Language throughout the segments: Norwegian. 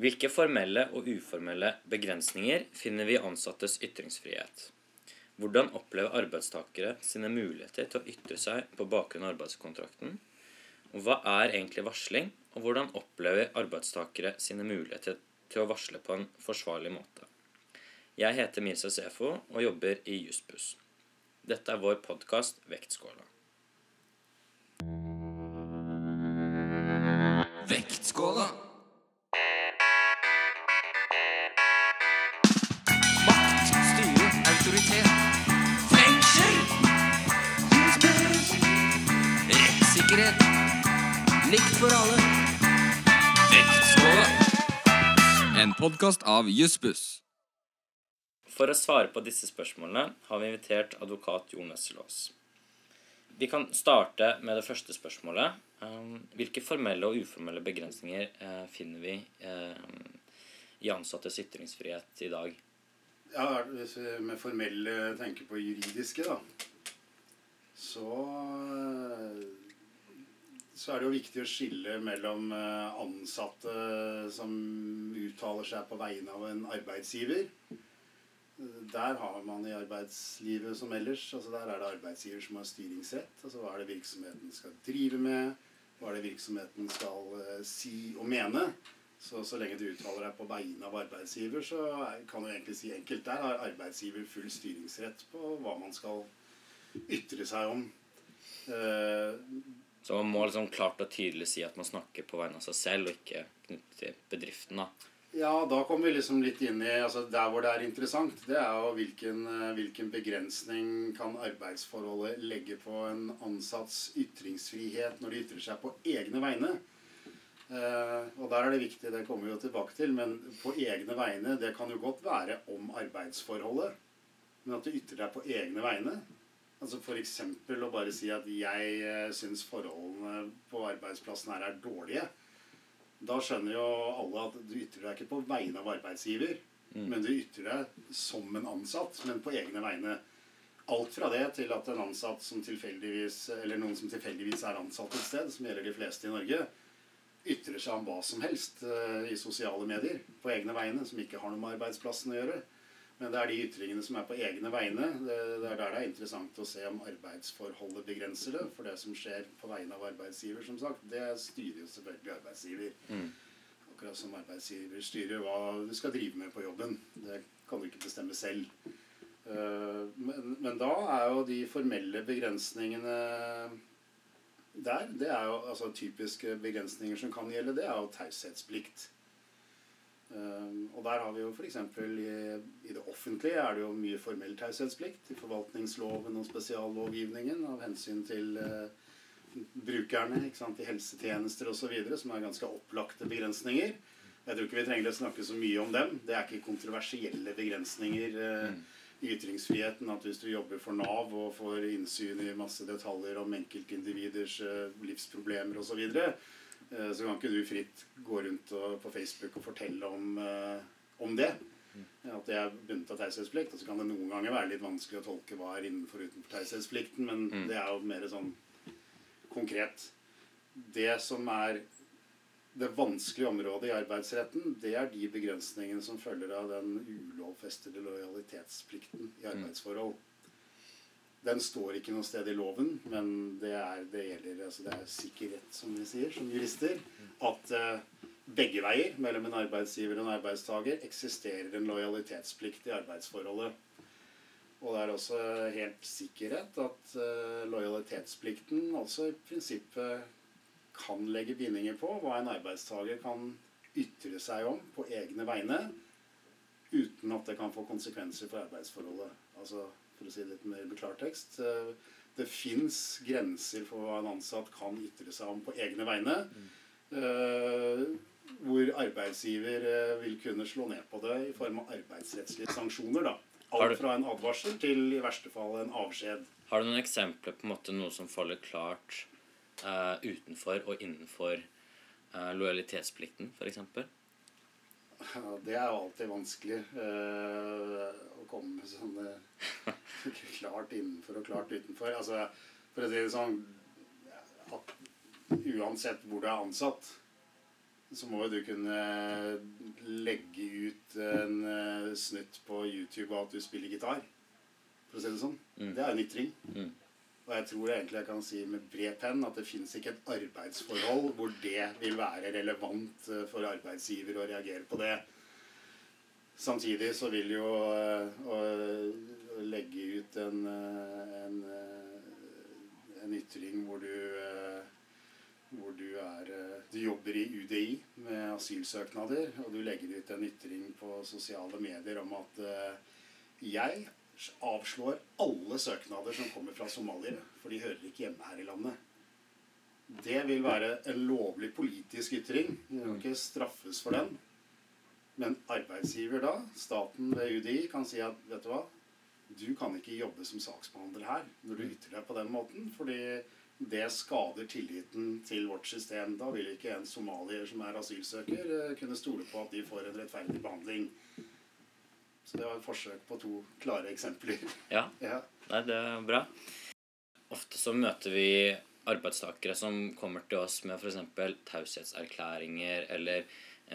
Hvilke formelle og uformelle begrensninger finner vi i ansattes ytringsfrihet? Hvordan opplever arbeidstakere sine muligheter til å ytre seg på bakgrunn av arbeidskontrakten? Og hva er egentlig varsling, og hvordan opplever arbeidstakere sine muligheter til å varsle på en forsvarlig måte? Jeg heter Mirza Sefo og jobber i Jussbuss. Dette er vår podkast Vektskåla. Vektskåla. Rettssikkerhet. Likt for alle. Vektskåla. En podkast av Jussbuss. For å svare på disse spørsmålene har vi invitert advokat Jo Nesselås. Vi kan starte med det første spørsmålet. Um, Hvilke formelle og uformelle begrensninger eh, finner vi eh, i ansattes ytringsfrihet i dag? Ja, Hvis vi med formelle tenker på juridiske, da, så så er det jo viktig å skille mellom eh, ansatte som uttaler seg på vegne av en arbeidsgiver. Der har man i arbeidslivet som ellers altså Der er det arbeidsgiver som har styringsrett. altså Hva er det virksomheten skal drive med? Hva er det virksomheten skal eh, si og mene? Så, så lenge du uttaler deg på vegne av arbeidsgiver, så kan du egentlig si enkelt der har arbeidsgiver full styringsrett på hva man skal ytre seg om. Så man må liksom klart og tydelig si at man snakker på vegne av seg selv, og ikke knyttet til bedriften. da. Ja, da kommer vi liksom litt inn i altså Der hvor det er interessant, det er jo hvilken, eh, hvilken begrensning kan arbeidsforholdet legge på en ansatts ytringsfrihet når de ytrer seg på egne vegne. Eh, og der er det viktig, det kommer vi jo tilbake til, men på egne vegne, det kan jo godt være om arbeidsforholdet. Men at du ytrer deg på egne vegne. Altså F.eks. å bare si at 'jeg eh, syns forholdene på arbeidsplassen her er dårlige'. Da skjønner jo alle at du ytrer deg ikke på vegne av arbeidsgiver, men du ytrer deg som en ansatt, men på egne vegne. Alt fra det til at en ansatt som tilfeldigvis, eller noen som tilfeldigvis er ansatt et sted, som gjelder de fleste i Norge, ytrer seg om hva som helst eh, i sosiale medier på egne vegne, som ikke har noe med arbeidsplassen å gjøre. Men det er de ytringene som er på egne vegne. Det, det er der det er interessant å se om arbeidsforholdet begrenser det. For det som skjer på vegne av arbeidsgiver, som sagt, det styrer jo selvfølgelig arbeidsgiver. Akkurat som arbeidsgiver styrer hva du skal drive med på jobben. Det kan du ikke bestemme selv. Eh, Men, men da er jo de formelle begrensningene der, det er jo altså typiske begrensninger som kan gjelde, det er jo taushetsplikt. Um, og der har vi jo f.eks. I, i det offentlige er det jo mye formell taushetsplikt. I forvaltningsloven og spesiallovgivningen av hensyn til uh, brukerne ikke sant, i helsetjenester osv., som er ganske opplagte begrensninger. Jeg tror ikke vi trenger å snakke så mye om dem. Det er ikke kontroversielle begrensninger i ytringsfriheten. At hvis du jobber for Nav og får innsyn i masse detaljer om enkeltindividers uh, livsproblemer osv., så, videre, Eh, så kan ikke du fritt gå rundt på Facebook og fortelle om, eh, om det. At det er bundet av taushetsplikt. Og så kan det noen ganger være litt vanskelig å tolke hva er innenfor og utenfor taushetsplikten, men det er jo mer sånn konkret. Det som er det vanskelige området i arbeidsretten, det er de begrensningene som følger av den ulovfestede lojalitetsplikten i arbeidsforhold. Den står ikke noe sted i loven, men det, er, det gjelder altså det er sikkerhet, som vi sier som jurister, at eh, begge veier, mellom en arbeidsgiver og en arbeidstaker, eksisterer en lojalitetsplikt i arbeidsforholdet. Og det er også helt sikkerhet at eh, lojalitetsplikten altså i prinsippet kan legge bindinger på hva en arbeidstaker kan ytre seg om på egne vegne, uten at det kan få konsekvenser for arbeidsforholdet. Altså for å si det litt mer med klartekst. eh, Det fins grenser for hva en ansatt kan ytre seg om på egne vegne. Mm. Hvor arbeidsgiver eh, vil kunne slå ned på det i form av arbeidsrettslige sanksjoner. da. Alt fra en advarsel til i verste fall en avskjed. Har du noen eksempler på en måte noe som faller klart uh, utenfor og innenfor uh, lojalitetsplikten, f.eks.? Det er jo alltid vanskelig eh, å komme med sånne klart innenfor og klart utenfor. Altså, for å si det sånn at Uansett hvor du er ansatt, så må jo du kunne legge ut en eh, snutt på YouTube av at du spiller gitar. For å si det sånn. Mm. Det er en ytring. Mm. Og jeg tror egentlig jeg kan si med bred penn at det fins ikke et arbeidsforhold hvor det vil være relevant eh, for arbeidsgiver å reagere på det. Samtidig så vil jo eh, å, å legge ut en, eh, en, eh, en ytring hvor du eh, hvor du er eh, Du jobber i UDI med asylsøknader, og du legger ut en ytring på sosiale medier om at eh, jeg avslår alle søknader som kommer fra somaliere, for de hører ikke hjemme her i landet. Det vil være en lovlig politisk ytring. Du kan ikke straffes for den. Men arbeidsgiver da, staten ved UDI, kan si at vet du hva, du kan ikke jobbe som saksbehandler her når du ytrer deg på den måten, fordi det skader tilliten til vårt system. Da vil ikke en somalier som er asylsøker, eh, kunne stole på at de får en rettferdig behandling. Så det var et forsøk på to klare eksempler. Ja, Ja. nei, det er bra. Ofte så møter vi arbeidstakere som kommer til oss med f.eks. taushetserklæringer eller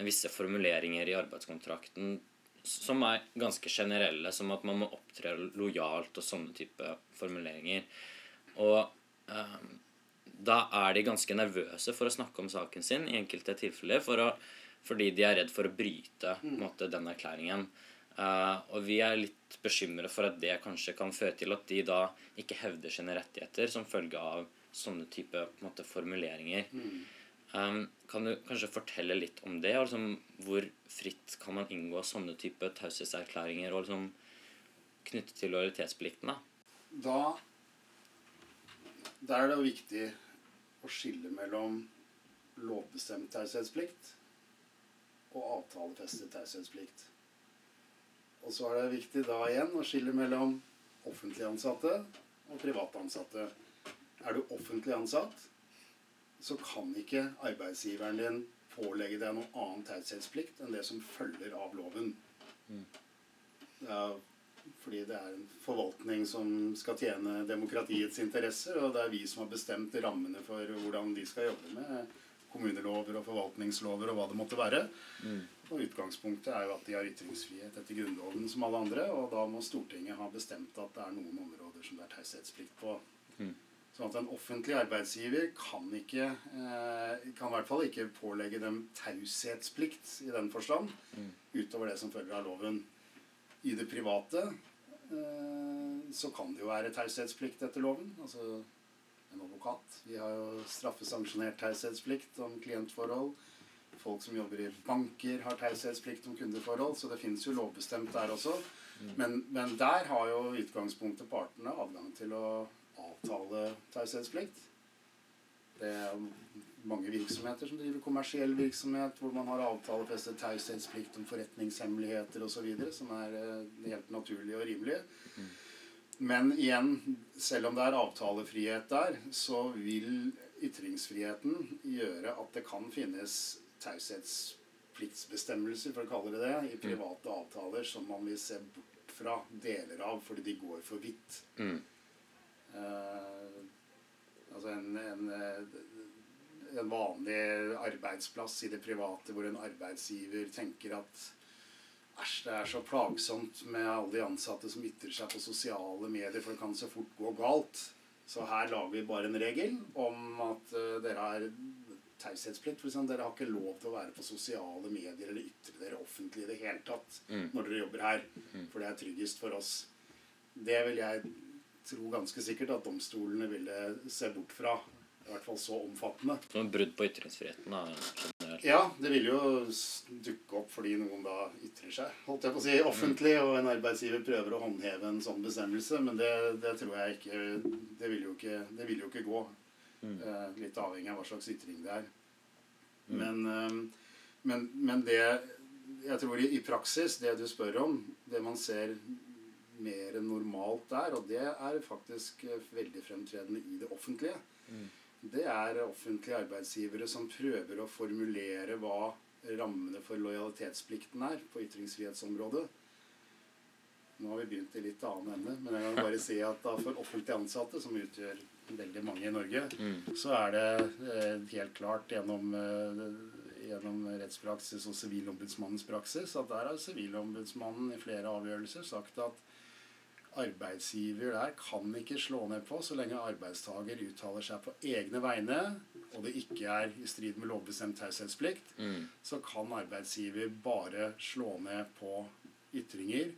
visse formuleringer i arbeidskontrakten som er ganske generelle, som at man må opptre lojalt og sånne type formuleringer. Og eh, da er de ganske nervøse for å snakke om saken sin i enkelte tilfeller, for å, fordi de er redd for å bryte en måte, den erklæringen. Eh, og vi er litt bekymra for at det kanskje kan føre til at de da ikke hevder sine rettigheter som følge av sånne type måte, formuleringer. Um, kan du kanskje fortelle litt om det? liksom, hvor fritt kan man inngå sånne type taushetserklæringer og liksom, knyttet til lojalitetsplikten? da? Da Der er det jo viktig å skille mellom lovbestemt taushetsplikt og avtalefestet taushetsplikt. Og så er det viktig da igjen å skille mellom offentlig ansatte og private ansatte. Er du offentlig ansatt, så kan ikke arbeidsgiveren din pålegge deg noen annen taushetsplikt enn det som følger av loven. Ja, fordi det er en forvaltning som skal tjene demokratiets interesser, og det er vi som har bestemt rammene for hvordan de skal jobbe med kommunelover og forvaltningslover og hva det måtte være. Og utgangspunktet er jo at de har ytringsfrihet etter Grunnloven som alle andre, og da må Stortinget ha bestemt at det er noen områder som det er taushetsplikt på. Sånn at en offentlig arbeidsgiver kan ikke eh, kan i hvert fall ikke pålegge dem taushetsplikt i den forstand, utover det som følger av loven. I det private eh, så kan det jo være taushetsplikt etter loven. Altså en advokat. Vi har jo straffesanksjonert taushetsplikt om klientforhold. Folk som jobber i banker, har taushetsplikt om kundeforhold. Så det fins jo lovbestemt der også. Men, men der har jo utgangspunktet partene adgang til å avtale taushetsplikt. Det er mange virksomheter som driver kommersiell virksomhet, hvor man har avtalefestet taushetsplikt om forretningshemmeligheter osv., som er eh, helt naturlig og rimelig. Men igjen, selv om det er avtalefrihet der, så vil ytringsfriheten gjøre at det kan finnes taushetspliktsbestemmelser, for å kalle det det, i private avtaler som man vil se bort fra deler av fordi de går for vidt. Mm. Uh, altså en, en, eh, en vanlig arbeidsplass i det private hvor en arbeidsgiver tenker at Æsj, det er så plagsomt med alle de ansatte som ytrer seg på sosiale medier, for det kan så fort gå galt. Så her lager vi bare en regel om at eh, dere har taushetsplikt. Dere har ikke lov til å være på sosiale medier eller ytre dere offentlig i det hele tatt Mm. når dere jobber her. For det er tryggest for oss. Det vil jeg tro ganske sikkert at domstolene ville se bort fra. I hvert fall så omfattende. Et brudd på ytringsfriheten. da, generelt. Ja, det vil jo dukke opp fordi noen da ytrer seg holdt jeg på å si, offentlig, og en arbeidsgiver prøver å håndheve en sånn bestemmelse, men det, det tror jeg ikke Det vil jo ikke, det vil jo ikke gå. Eh, litt avhengig av hva slags ytring det er. Men, eh, men, men det Jeg tror i, i praksis, det du spør om, det man ser mer enn normalt der, og det er faktisk eh, veldig fremtredende i det offentlige, det er offentlige arbeidsgivere som prøver å formulere hva rammene for lojalitetsplikten er på ytringsfrihetsområdet. Nå har vi begynt i litt annen ende, men jeg kan bare si at for offentlig ansatte, som utgjør veldig mange i Norge, så er det eh, helt klart gjennom eh, gjennom rettspraksis og Sivilombudsmannens praksis at der har Sivilombudsmannen i flere avgjørelser sagt at arbeidsgiver der kan ikke slå ned på så lenge arbeidstaker uttaler seg på egne vegne, og det ikke er i strid med lovbestemt taushetsplikt, Mm. så kan arbeidsgiver bare slå ned på ytringer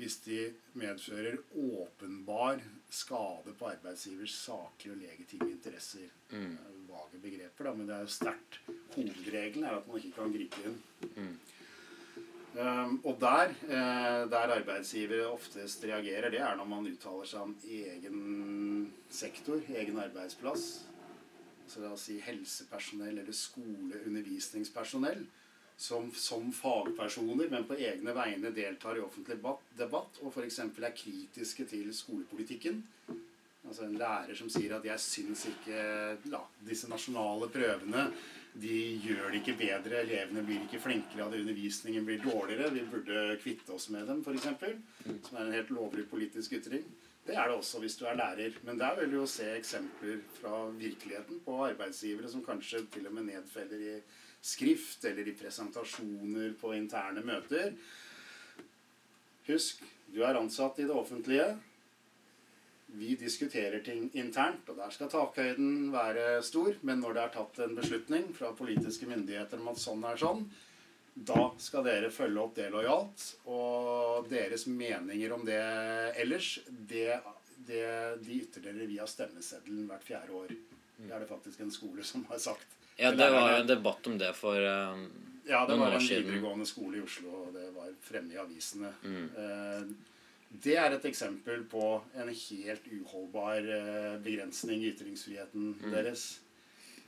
hvis de medfører åpenbar skade på arbeidsgivers saklige og legitime interesser. Mm. Vage begreper, da, men det er jo sterkt. Hovedregelen er at man ikke kan gripe inn. Mm. Um, og der, eh, der arbeidsgivere oftest reagerer, det er når man uttaler seg om egen sektor, egen arbeidsplass. Så la oss si helsepersonell eller skoleundervisningspersonell som, som fagpersoner, men på egne vegne deltar i offentlig debatt og f.eks. er kritiske til skolepolitikken. Altså en lærer som sier at 'jeg syns ikke ja, disse nasjonale prøvene de gjør det ikke bedre, elevene blir ikke flinkere av det, undervisningen blir dårligere, vi burde kvitte oss med dem', f.eks. Som er en helt lovlig politisk ytring. Det er det også hvis du er lærer. Men der vil du jo se eksempler fra virkeligheten på arbeidsgivere som kanskje til og med nedfeller i skrift eller i presentasjoner på interne møter. Husk, du er ansatt i det offentlige. Vi diskuterer ting internt, og der skal takhøyden være stor. Men når det er tatt en beslutning fra politiske myndigheter om at sånn er sånn, da skal dere følge opp det lojalt. Og deres meninger om det ellers, det, det, de ytrer dere via stemmeseddelen hvert fjerde år. Det er det faktisk en skole som har sagt. Ja, det var jo en debatt om det for um, Ja, det noen var en siden. videregående skole i Oslo, og det var fremme i avisene. Mm. Eh, Det er et eksempel på en helt uholdbar eh, begrensning i ytringsfriheten Mm. deres.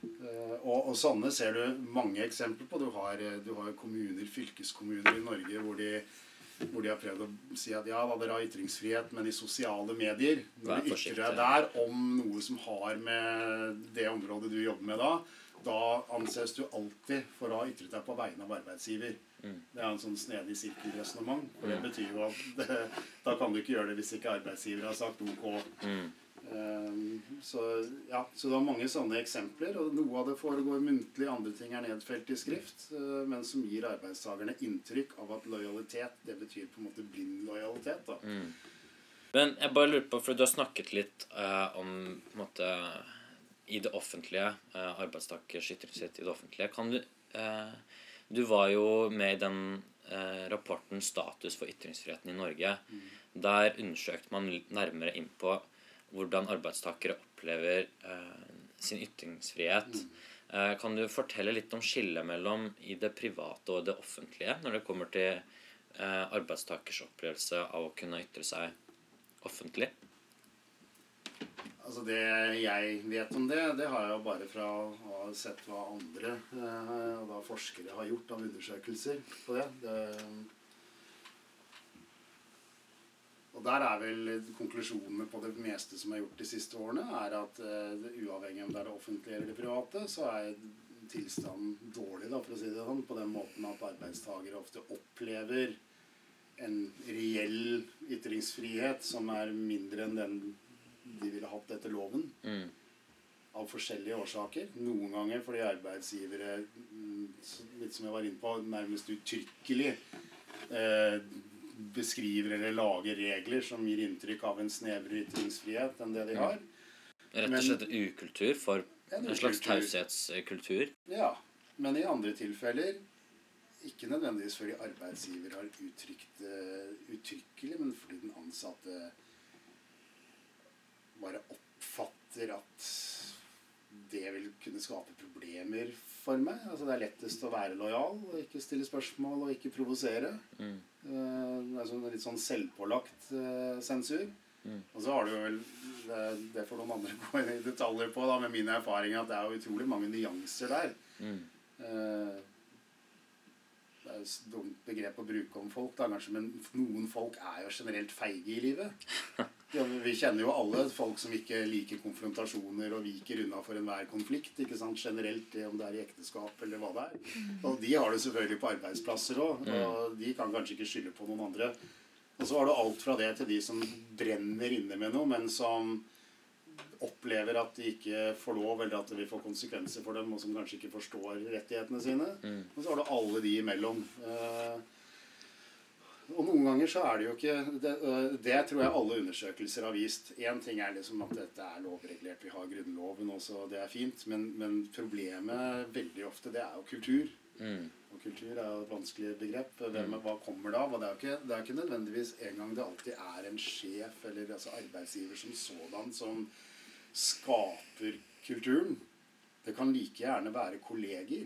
Eh, Og, og sånne ser du mange eksempler på. Du har, eh, du har kommuner, fylkeskommuner i Norge hvor de, hvor de har prøvd å si at ja, da dere har ytringsfrihet, men i sosiale medier Når du ytrer deg der om noe som har med det området du jobber med da, da anses du alltid for å ha ytret deg på vegne av arbeidsgiver. Mm. Det er en sånn snedig sirkelresonnement. For det betyr jo at det, da kan du ikke gjøre det hvis ikke arbeidsgiver har sagt ok. Mm. Um, så, ja, så det er mange sånne eksempler. Og noe av det foregår muntlig, andre ting er nedfelt i skrift. uh, men som gir arbeidstakerne inntrykk av at lojalitet det betyr på en måte blind lojalitet. da. Mm. Men jeg bare lurer på, for du har snakket litt eh, om på en måte, i det offentlige, eh, arbeidstakers ytringsrett i det offentlige. Kan du eh, Du var jo med i den eh, rapporten 'Status for ytringsfriheten i Norge'. Der undersøkte man litt nærmere inn på hvordan arbeidstakere opplever eh, sin ytringsfrihet. Eh, kan du fortelle litt om skillet mellom i det private og det offentlige når det kommer til eh, arbeidstakers opplevelse av å kunne ytre seg offentlig? Altså Det jeg vet om det, det har jeg jo bare fra å ha sett hva andre, eh, og da forskere, har gjort av undersøkelser på det. det og der er vel konklusjonene på det meste som er gjort de siste årene, er at eh, uavhengig om det er det offentlige eller det private, så er tilstanden dårlig, da, for å si det sånn, på den måten at arbeidstakere ofte opplever en reell ytringsfrihet som er mindre enn den de ville hatt etter loven. Mm. Av forskjellige årsaker. Noen ganger fordi arbeidsgivere, mm, litt som jeg var inne på, nærmest uttrykkelig eh, beskriver eller lager regler som gir inntrykk av en snevrere ytringsfrihet enn det de har. Rett og slett men, ukultur for En en slags taushetskultur. Ja, men i andre tilfeller ikke nødvendigvis fordi arbeidsgiver har uttrykt det uttrykkelig, men fordi den ansatte bare oppfatter at det vil kunne skape problemer for meg. Altså Det er lettest å være lojal og ikke stille spørsmål og ikke provosere. Mm. Det er sånn litt sånn selvpålagt eh, sensur. Mm. Og så har du vel det, det får noen andre gå i detaljer på, da, med min erfaring at det er jo utrolig mange nyanser der. Mm. Eh, Det er jo et dumt begrep å bruke om folk, da, kanskje, men noen folk er jo generelt feige i livet. Ja, vi kjenner jo alle folk som ikke liker konfrontasjoner og viker unna for enhver konflikt. ikke sant, Generelt, om det er i ekteskap eller hva det er. Og de har det selvfølgelig på arbeidsplasser òg, og de kan kanskje ikke skylde på noen andre. Og så har du alt fra det til de som brenner inne med noe, men som opplever at de ikke får lov, eller at det vil få konsekvenser for dem, og som kanskje ikke forstår rettighetene sine. Mm. Og så har du alle de imellom. Eh, og noen ganger så er det jo ikke Det, øh, det tror jeg alle undersøkelser har vist. Én ting er liksom at dette er lovregulert, vi har Grunnloven også, det er fint. Men, men problemet veldig ofte, det er jo kultur. Mm. Og kultur er jo et vanskelig begrep. Hvem, hva kommer da? Og det er jo ikke, det er ikke nødvendigvis en gang det alltid er en sjef eller altså arbeidsgiver som sådan som skaper kulturen. Det kan like gjerne være kolleger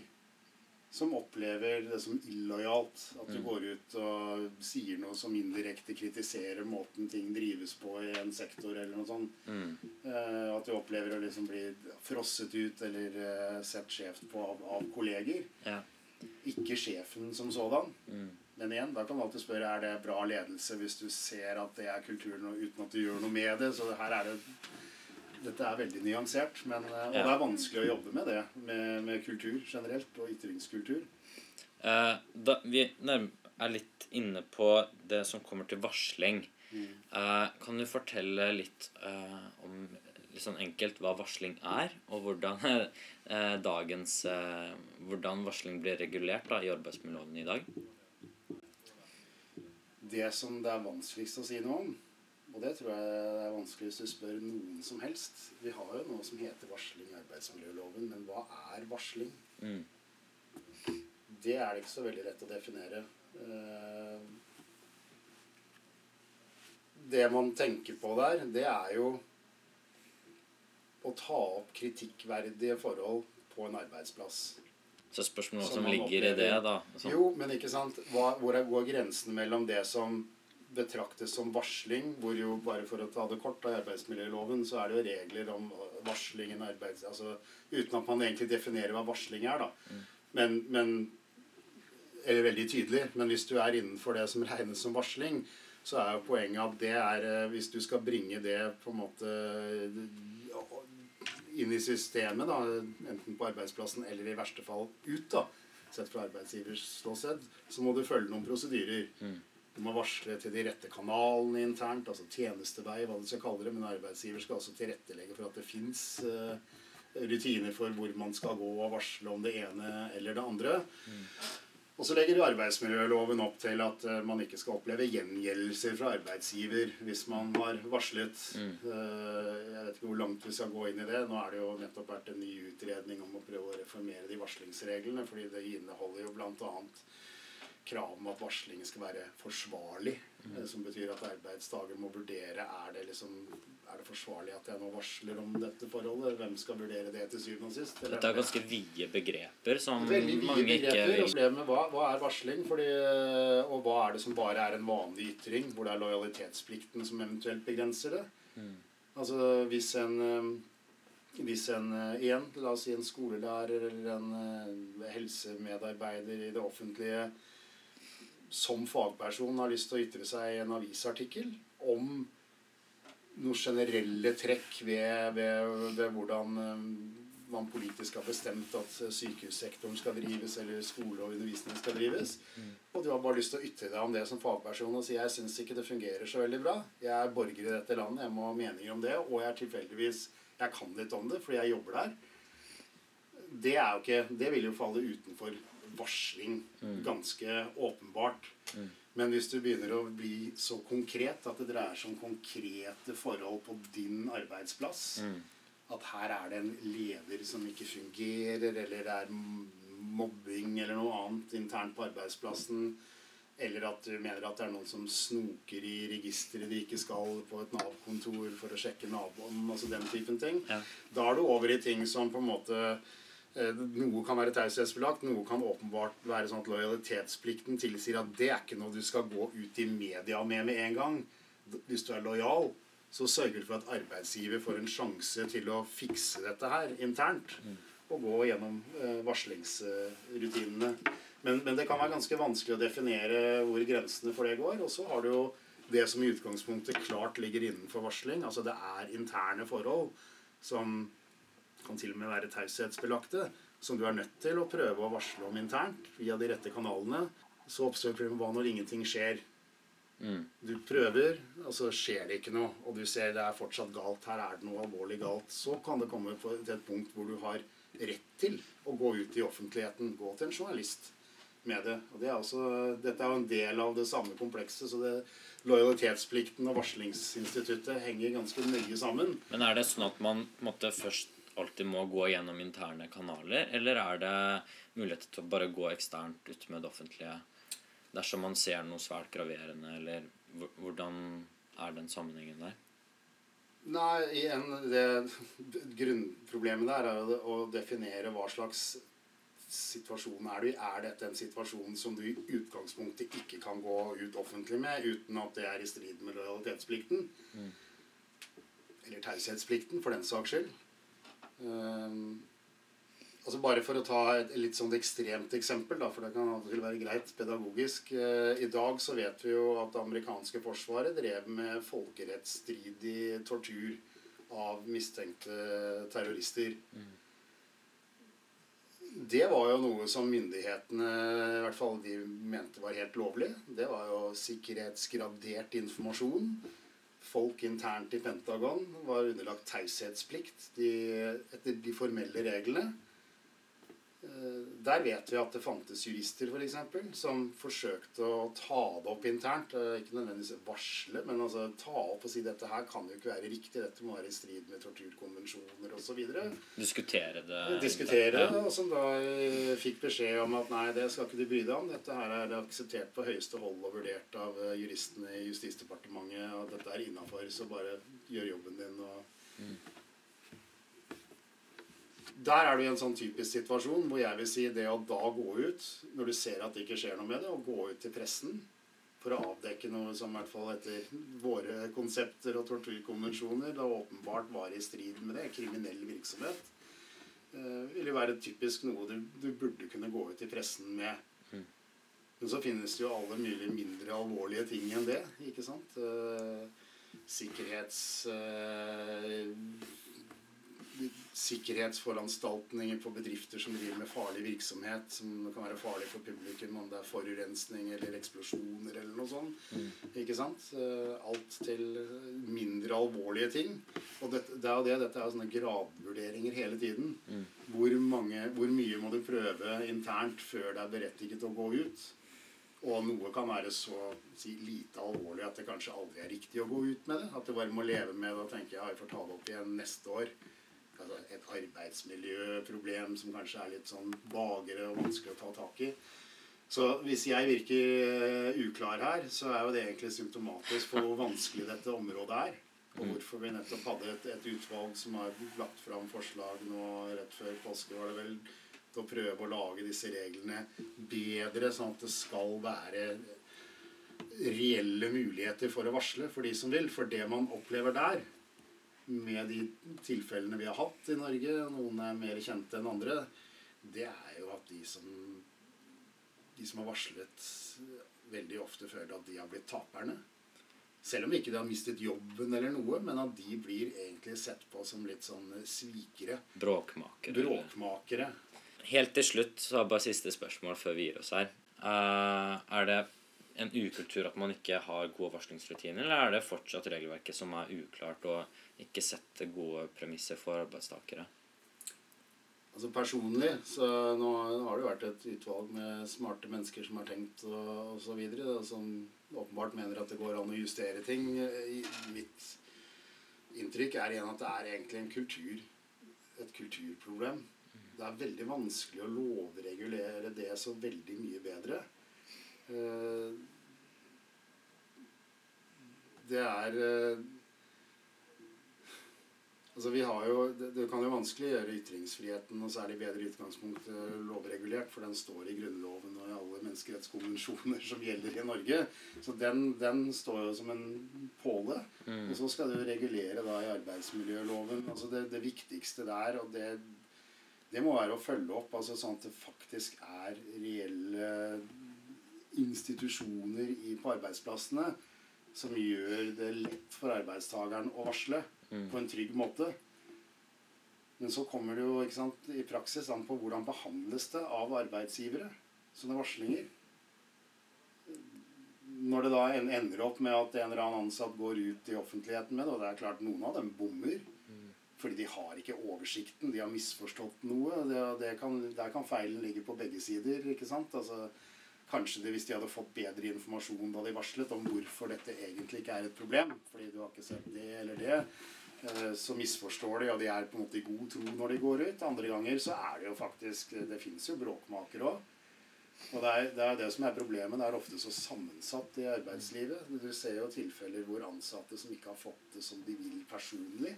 som opplever det som illojalt. At du går ut og sier noe som indirekte kritiserer måten ting drives på i en sektor, eller noe sånt. Mm. Eh, at du opplever å liksom bli frosset ut eller eh, sett skjevt på av, av kolleger. Ja. Ikke sjefen som sådan. Mm. Men igjen, da kan du alltid spørre er det bra ledelse hvis du ser at det er kulturen, uten at du gjør noe med det. Så her er det dette er veldig nyansert, men, eh, og det er vanskelig å jobbe med det. Med, med kultur generelt, og ytringskultur. Eh, da, vi er litt inne på det som kommer til varsling. Eh, kan du fortelle litt eh, om litt sånn enkelt hva varsling er, og hvordan eh, dagens eh, Hvordan varsling blir regulert da, i arbeidsmiljøloven i dag? Det som det er vanskeligst å si noe om, og det tror jeg det er vanskelig hvis du spør noen som helst Vi har jo noe som heter varsling i arbeidsmiljøloven, men hva er varsling? Mm. Det er det ikke så veldig lett å definere. Eh, Det man tenker på der, det er jo å ta opp kritikkverdige forhold på en arbeidsplass. Så spørsmålet Som som ligger ligger i det, da sånn, Jo, men ikke sant Hva, Hvor går grensen mellom det som betraktes som varsling, hvor jo bare for å ta det kort av arbeidsmiljøloven, så er det jo regler om varslingen arbeids... Altså uten at man egentlig definerer hva varsling er, da. Men, men Eller veldig tydelig. Men hvis du er innenfor det som regnes som varsling, så er jo poenget at det er eh, Hvis du skal bringe det på en måte inn i systemet, da, enten på arbeidsplassen eller i verste fall ut, da, sett fra arbeidsgivers ståsted, så må du følge noen prosedyrer. Du må varsle til de rette kanalene internt, altså tjenestevei, hva du skal kalle det. Men arbeidsgiver skal også tilrettelegge for at det fins rutiner for hvor man skal gå og varsle om det ene eller det andre. Og så legger arbeidsmiljøloven opp til at eh, man ikke skal oppleve gjengjeldelser fra arbeidsgiver hvis man har varslet. Eh, Jeg vet ikke hvor langt vi skal gå inn i det. Nå er det jo nettopp vært en ny utredning om å prøve å reformere de varslingsreglene, fordi det inneholder jo bl.a. krav om at varsling skal være forsvarlig. Mm. Som betyr at arbeidsdager må vurdere er det liksom er det forsvarlig at jeg nå varsler om dette forholdet. Hvem skal vurdere det til syvende og sist? Eller Dette er ganske vide begreper som Veldig vide mange begreper. ikke problemet hva, hva er varsling? Fordi, og hva er det som bare er en vanlig ytring? Hvor det er lojalitetsplikten som eventuelt begrenser det? Altså hvis en eh, hvis en eh, en, la oss si en skolelærer eller en eh, helsemedarbeider i det offentlige som fagperson har lyst til å ytre seg i en avisartikkel om noen generelle trekk ved, ved, ved hvordan eh, man politisk har bestemt at sykehussektoren skal drives, eller skole og undervisning skal drives. Og du har bare lyst til å ytre deg om det som fagperson og si jeg syns ikke det fungerer så veldig bra. Jeg er borger i dette landet, jeg må ha meninger om det, og jeg er tilfeldigvis jeg kan litt om det fordi jeg jobber der. Det, er jo ikke, det vil jo falle utenfor varsling ganske åpenbart. Men hvis du begynner å bli så konkret at det dreier seg om konkrete forhold på din arbeidsplass At her er det en leder som ikke fungerer, eller det er mobbing eller noe annet internt på arbeidsplassen. Eller at du mener at det er noen som snoker i registeret de ikke skal på et Nav-kontor for å sjekke naboen. altså den typen ting. Ja. Da er du over i ting som på en måte Noe kan være taushetsbelagt, noe kan åpenbart være sånn at lojalitetsplikten tilsier at det er ikke noe du skal gå ut i media med med en gang. Hvis du er lojal, så sørger du for at arbeidsgiver får en sjanse til å fikse dette her internt. Og gå gjennom eh, varslingsrutinene. Men, men det kan være ganske vanskelig å definere hvor grensene for det går. Og så har du jo det som i utgangspunktet klart ligger innenfor varsling. Altså det er interne forhold som kan til og med være taushetsbelagte, som du er nødt til å prøve å varsle om internt via de rette kanalene. Så oppstår problemet hva når ingenting skjer? Mm. Du prøver, og så skjer det ikke noe, og du ser det er fortsatt galt, her er det noe alvorlig galt, så kan det komme til et punkt hvor du har rett til å gå ut i offentligheten. Gå til en journalist med det. Og det er også, dette er jo en del av det samme komplekset, så det, lojalitetsplikten og varslingsinstituttet henger ganske nøye sammen. Men er det sånn at man måtte først alltid må gå gjennom interne kanaler, eller er det mulighet til å bare gå eksternt ut med det offentlige dersom man ser noe svært graverende, eller hvordan er den sammenhengen der? Nei, igjen, det grunnproblemet der er jo å definere hva slags situasjon er du i. Er dette en situasjon som du i utgangspunktet ikke kan gå ut offentlig med uten at det er i strid med lojalitetsplikten? Eller taushetsplikten, for den saks skyld. Ehm, altså Bare for å ta et litt sånn ekstremt eksempel, da, for det kan være greit pedagogisk. Uh, I dag så vet vi jo at det amerikanske forsvaret drev med folkerettsstridig tortur av mistenkte terrorister. Det var jo noe som myndighetene, i hvert fall de mente var helt lovlig. Det var jo sikkerhetsgradert informasjon. Folk internt i Pentagon var underlagt taushetsplikt etter de formelle reglene. Eh, Der vet vi at det fantes jurister for eksempel, som forsøkte å ta det opp internt. eh, Ikke nødvendigvis varsle, men altså ta opp og si dette her kan jo ikke være riktig. Dette må være i strid med torturkonvensjoner osv. Diskutere det? Diskutere det, Ja. og som da eh, fikk beskjed om at nei, det skal ikke du bry deg om. Dette her er akseptert på høyeste hold og vurdert av juristene i Justisdepartementet. Og dette er innafor, så bare gjør jobben din og Der er du i en sånn typisk situasjon hvor jeg vil si det å da gå ut, når du ser at det ikke skjer noe med det, og gå ut til pressen for å avdekke noe som i hvert fall etter våre konsepter og torturkonvensjoner da åpenbart var i strid med det, kriminell virksomhet, eh, vil jo være typisk noe du, du burde kunne gå ut i pressen med. Men så finnes det jo alle mulige mindre alvorlige ting enn det, ikke sant? Eh, sikkerhets... Eh, sikkerhetsforanstaltninger på bedrifter som driver med farlig virksomhet, som kan være farlig for publikum, om det er forurensning eller eksplosjoner eller noe sånt. Ikke sant? Eh, Alt til mindre alvorlige ting. Og det, det er jo det, dette er jo sånne gradvurderinger hele tiden. Hvor, mange, hvor mye må du prøve internt før det er berettiget å gå ut? Og noe kan være så si, lite alvorlig at det kanskje aldri er riktig å gå ut med det. At du bare må leve med det og tenke ja, jeg får ta det opp igjen neste år. Altså et arbeidsmiljøproblem som kanskje er litt sånn vagere og vanskelig å ta tak i. Så hvis jeg virker eh, uklar her, så er jo det egentlig symptomatisk for hvor vanskelig dette området er. Og hvorfor vi nettopp hadde et, et utvalg som har lagt fram forslag nå rett før påske, var det vel, til å prøve å lage disse reglene bedre, sånn at det skal være reelle muligheter for å varsle for de som vil. For det man opplever der, med de tilfellene vi har hatt i Norge, noen er mer kjente enn andre, det er jo at de som, de som har varslet, veldig ofte føler at de har blitt taperne. Selv om ikke de har mistet jobben eller noe, men at de blir egentlig sett på som litt sånn svikere. Bråkmakere. Bråkmakere. Helt til slutt så har bare siste spørsmål før vi gir oss her. Uh, er det en ukultur at man ikke har gode varslingsrutiner, eller er det fortsatt regelverket som er uklart og ikke setter gode premisser for arbeidstakere? Altså Personlig så nå har det jo vært et utvalg med smarte mennesker som har tenkt og, videre, som åpenbart mener at det går an å justere ting. Mitt inntrykk er igjen at det er egentlig en kultur, et kulturproblem. Det er veldig vanskelig å lovregulere det så veldig mye bedre. Eh, Det er eh, Altså vi har jo, det, det kan jo vanskelig gjøre ytringsfriheten og særlig bedre utgangspunkt utgangspunktet lovregulert, for den står i Grunnloven og i alle menneskerettskonvensjoner som gjelder i Norge. Så den, den står jo som en påle. Og så skal det jo regulere da i arbeidsmiljøloven. Altså det, det viktigste der, og det, det må være å følge opp altså sånn at det faktisk er reelle institusjoner i, på arbeidsplassene som gjør det lett for arbeidstakeren å varsle på en trygg måte. Men så kommer det jo sant, i praksis an på hvordan behandles det av arbeidsgivere. Sånne varslinger. når det da ender opp med at en eller annen ansatt går ut i offentligheten med det, og det er klart noen av dem bommer fordi de har ikke oversikten, de har misforstått noe. Det, det kan, der kan feilen ligge på begge sider. ikke sant? Altså, kanskje det, hvis de hadde fått bedre informasjon da de varslet om hvorfor dette egentlig ikke er et problem, fordi du har ikke sett det eller det, eh, så misforstår de, og de er på en måte i god tro når de går ut. Andre ganger så er det jo faktisk Det fins jo bråkmakere òg. Og det er, det er det som er problemet. Det er ofte så sammensatt i arbeidslivet. Du ser jo tilfeller hvor ansatte som ikke har fått det som de vil personlig,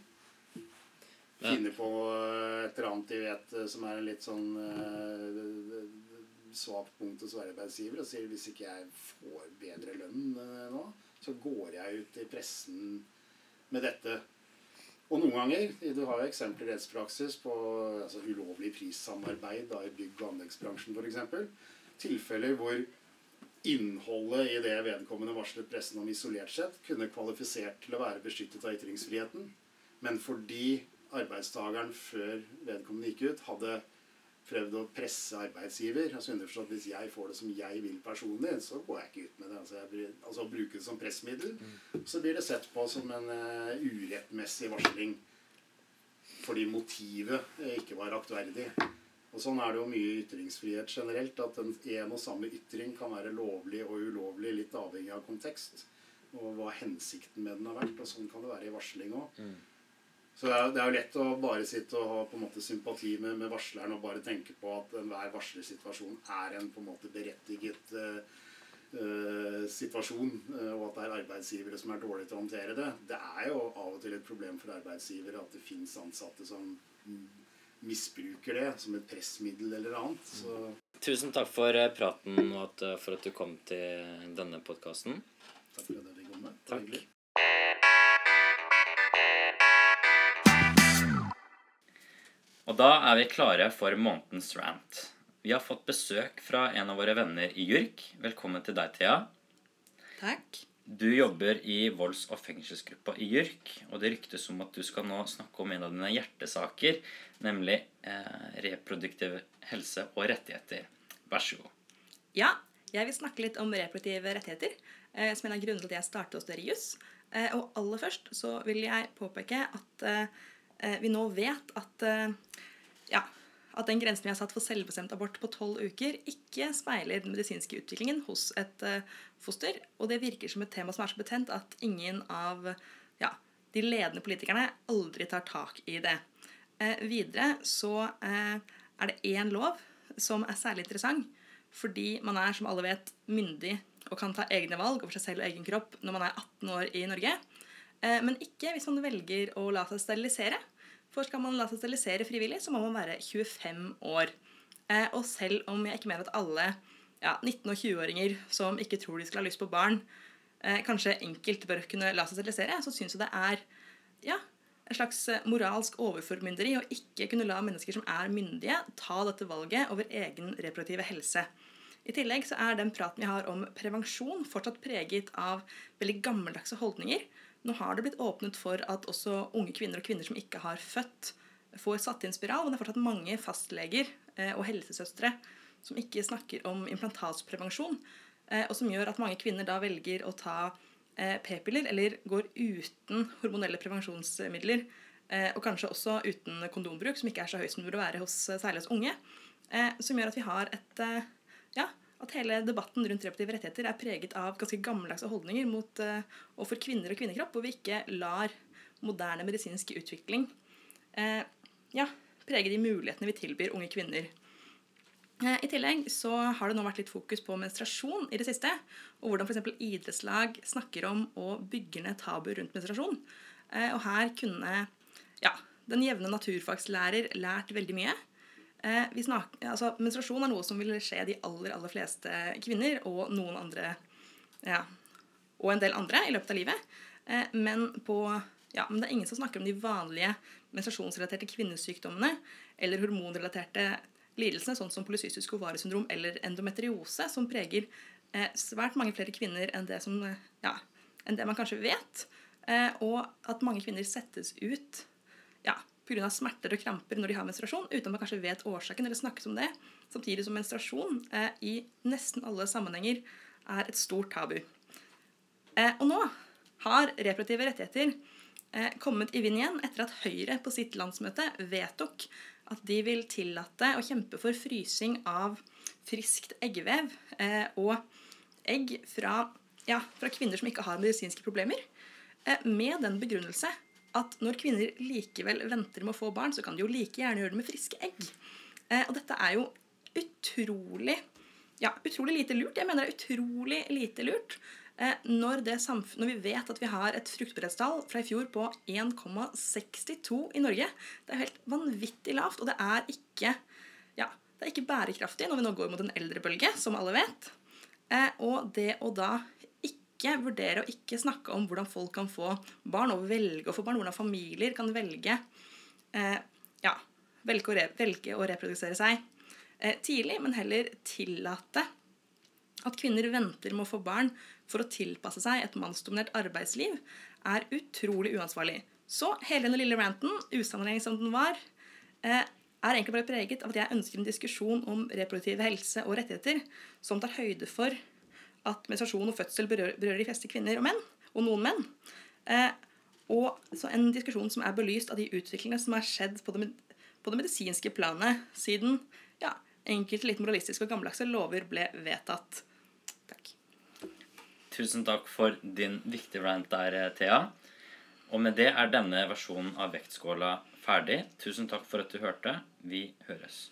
finner på eh, et eller annet de vet eh, som er litt sånn svakt punkt hos arbeidsgiver, og sier hvis ikke jeg får bedre lønn eh, nå, så går jeg ut i pressen med dette. Og noen ganger, du har jo eksempler i rettspraksis på altså, ulovlig prissamarbeid da, i bygg- og anleggsbransjen f.eks. Tilfeller hvor innholdet i det vedkommende varslet pressen om isolert sett, kunne kvalifisert til å være beskyttet av ytringsfriheten. Men fordi arbeidstakeren før vedkommende gikk ut, hadde prøvd å presse arbeidsgiver altså underforstått Hvis jeg får det som jeg vil personlig, så går jeg ikke ut med det. Altså, jeg altså Å bruke det som pressmiddel, så blir det sett på som en uh, urettmessig varsling fordi motivet eh, ikke var aktverdig. Og Sånn er det jo mye i ytringsfrihet generelt. At en, en og samme ytring kan være lovlig og ulovlig, litt avhengig av kontekst. Og hva hensikten med den har vært. Og sånn kan det være i varsling òg. Så det er, det er jo lett å bare sitte og ha på en måte sympati med, med varsleren og bare tenke på at enhver varslersituasjon er en på en måte berettiget uh, uh, situasjon, uh, og at det er arbeidsgivere som er dårlige til å håndtere det. Det er jo av og til et problem for arbeidsgivere at det fins ansatte som misbruker det som et pressmiddel eller annet. Så Tusen takk for praten og at, for at du kom til denne podkasten. takk for at jeg fikk komme. Takk. Da er vi klare for månedens rant. Vi har fått besøk fra en av våre venner i JURK. Velkommen til deg, Thea. Takk. Du jobber i volds- og fengselsgruppa i JURK, og det ryktes om at du skal nå snakke om en av dine hjertesaker, nemlig eh, reproduktiv helse og rettigheter. Vær så god. Ja, jeg vil snakke litt om reproduktive rettigheter, eh, som en av grunnene til at jeg startet å studere juss. Eh, og aller først så vil jeg påpeke at eh, eh, vi nå vet at eh, at den grensen vi har satt for selvbestemt abort på tolv uker, ikke speiler den medisinske utviklingen hos et eh, foster. Og det virker som et tema som er så betent at ingen av ja, de ledende politikerne aldri tar tak i det. Eh, videre så eh, er det én lov som er særlig interessant, fordi man er, som alle vet, myndig og kan ta egne valg over seg selv og egen kropp når man er 18 år i Norge. Eh, men ikke hvis man velger å la seg sterilisere. For skal man la seg sterilisere frivillig, så må man være 25 år. Eh, og selv om jeg ikke mener at alle ja, 19- og 20-åringer som ikke tror de skal ha lyst på barn, eh, kanskje enkelt bør kunne la seg sterilisere, så syns jeg det er ja, en slags eh, moralsk overformynderi å ikke kunne la mennesker som er myndige, ta dette valget over egen reproduktive helse. I tillegg så er den praten vi har om prevensjon, fortsatt preget av veldig gammeldagse holdninger. Nå har det blitt åpnet for at også unge kvinner og kvinner som ikke har født, får satt inn spiral, men det er fortsatt mange fastleger eh, og helsesøstre som ikke snakker om implantatsprevensjon, eh, og som gjør at mange kvinner da velger å ta eh, p-piller eller går uten hormonelle prevensjonsmidler, og kanskje også uten kondombruk, som ikke er så høy som det burde være hos særlig hos unge, som gjør at vi har et ja, at hele debatten rundt reproduktive rettigheter er preget av ganske gammeldagse holdninger mot, eh, og for kvinner og kvinnekropp, hvor vi ikke lar moderne medisinsk utvikling eh, ja, prege de mulighetene vi tilbyr unge kvinner. Eh, I tillegg så har det nå vært litt fokus på menstruasjon i det siste, og hvordan f.eks. idrettslag snakker om og bygger ned tabu rundt menstruasjon. Eh, Og her kunne ja, den jevne naturfagslærer lært veldig mye. Eh, vi snak, altså, menstruasjon er noe som vil skje de aller, aller fleste kvinner og noen andre ja, og en del andre i løpet av livet. Eh, men, på, ja, men det er ingen som snakker om de vanlige menstruasjonsrelaterte kvinnesykdommene eller hormonrelaterte lidelsene, sånn som polycystisk ovariesyndrom eller endometriose, som preger eh, svært mange flere kvinner enn det, som, ja, enn det man kanskje vet. Eh, og at mange kvinner settes ut ja, pga. smerter og kramper når de har menstruasjon, uten at man kanskje vet årsaken eller snakkes om det. Samtidig som menstruasjon eh, i nesten alle sammenhenger er et stort tabu. Eh, og nå har reproduktive rettigheter eh, kommet i vind igjen etter at Høyre på sitt landsmøte vedtok at de vil tillate å kjempe for frysing av friskt eggvev eh, og egg fra, ja, fra kvinner som ikke har medisinske problemer, eh, med den begrunnelse at når kvinner likevel venter med å få barn, så kan de jo like gjerne gjøre det med friske egg. Eh, og dette er jo utrolig ja, utrolig lite lurt. Jeg mener det er utrolig lite lurt eh, når, når, vi vet at vi har et fruktbarhetstall fra i fjor på 1,62 i Norge. Det er helt vanvittig lavt, og det er ikke, ja, det er ikke bærekraftig når vi nå går mot en eldrebølge, som alle vet. Eh, og det å da ikke vurdere å ikke snakke om hvordan folk kan få barn, og velge å få barn, hvordan familier kan velge, eh, ja, velge, å, re velge å reprodusere seg Eh, tidlig, men heller tillate at kvinner venter med å få barn for å tilpasse seg et mannsdominert arbeidsliv, er utrolig uansvarlig. Så hele denne lille ranten, usammenhengende som den var, eh, er egentlig bare preget av at jeg ønsker en diskusjon om reproduktiv helse og rettigheter som tar høyde for at menstruasjon og fødsel berører, berører de fleste kvinner og menn, og noen menn. Eh, og så en diskusjon som er belyst av de utviklingene som har skjedd på det, på det medisinske planet siden ja, enkelte litt moralistiske og gammeldagse lover ble vedtatt. Takk. Tusen takk for din viktige rant der, Thea. Og med det er denne versjonen av Vektskåla ferdig. Tusen takk for at du hørte. Vi høres.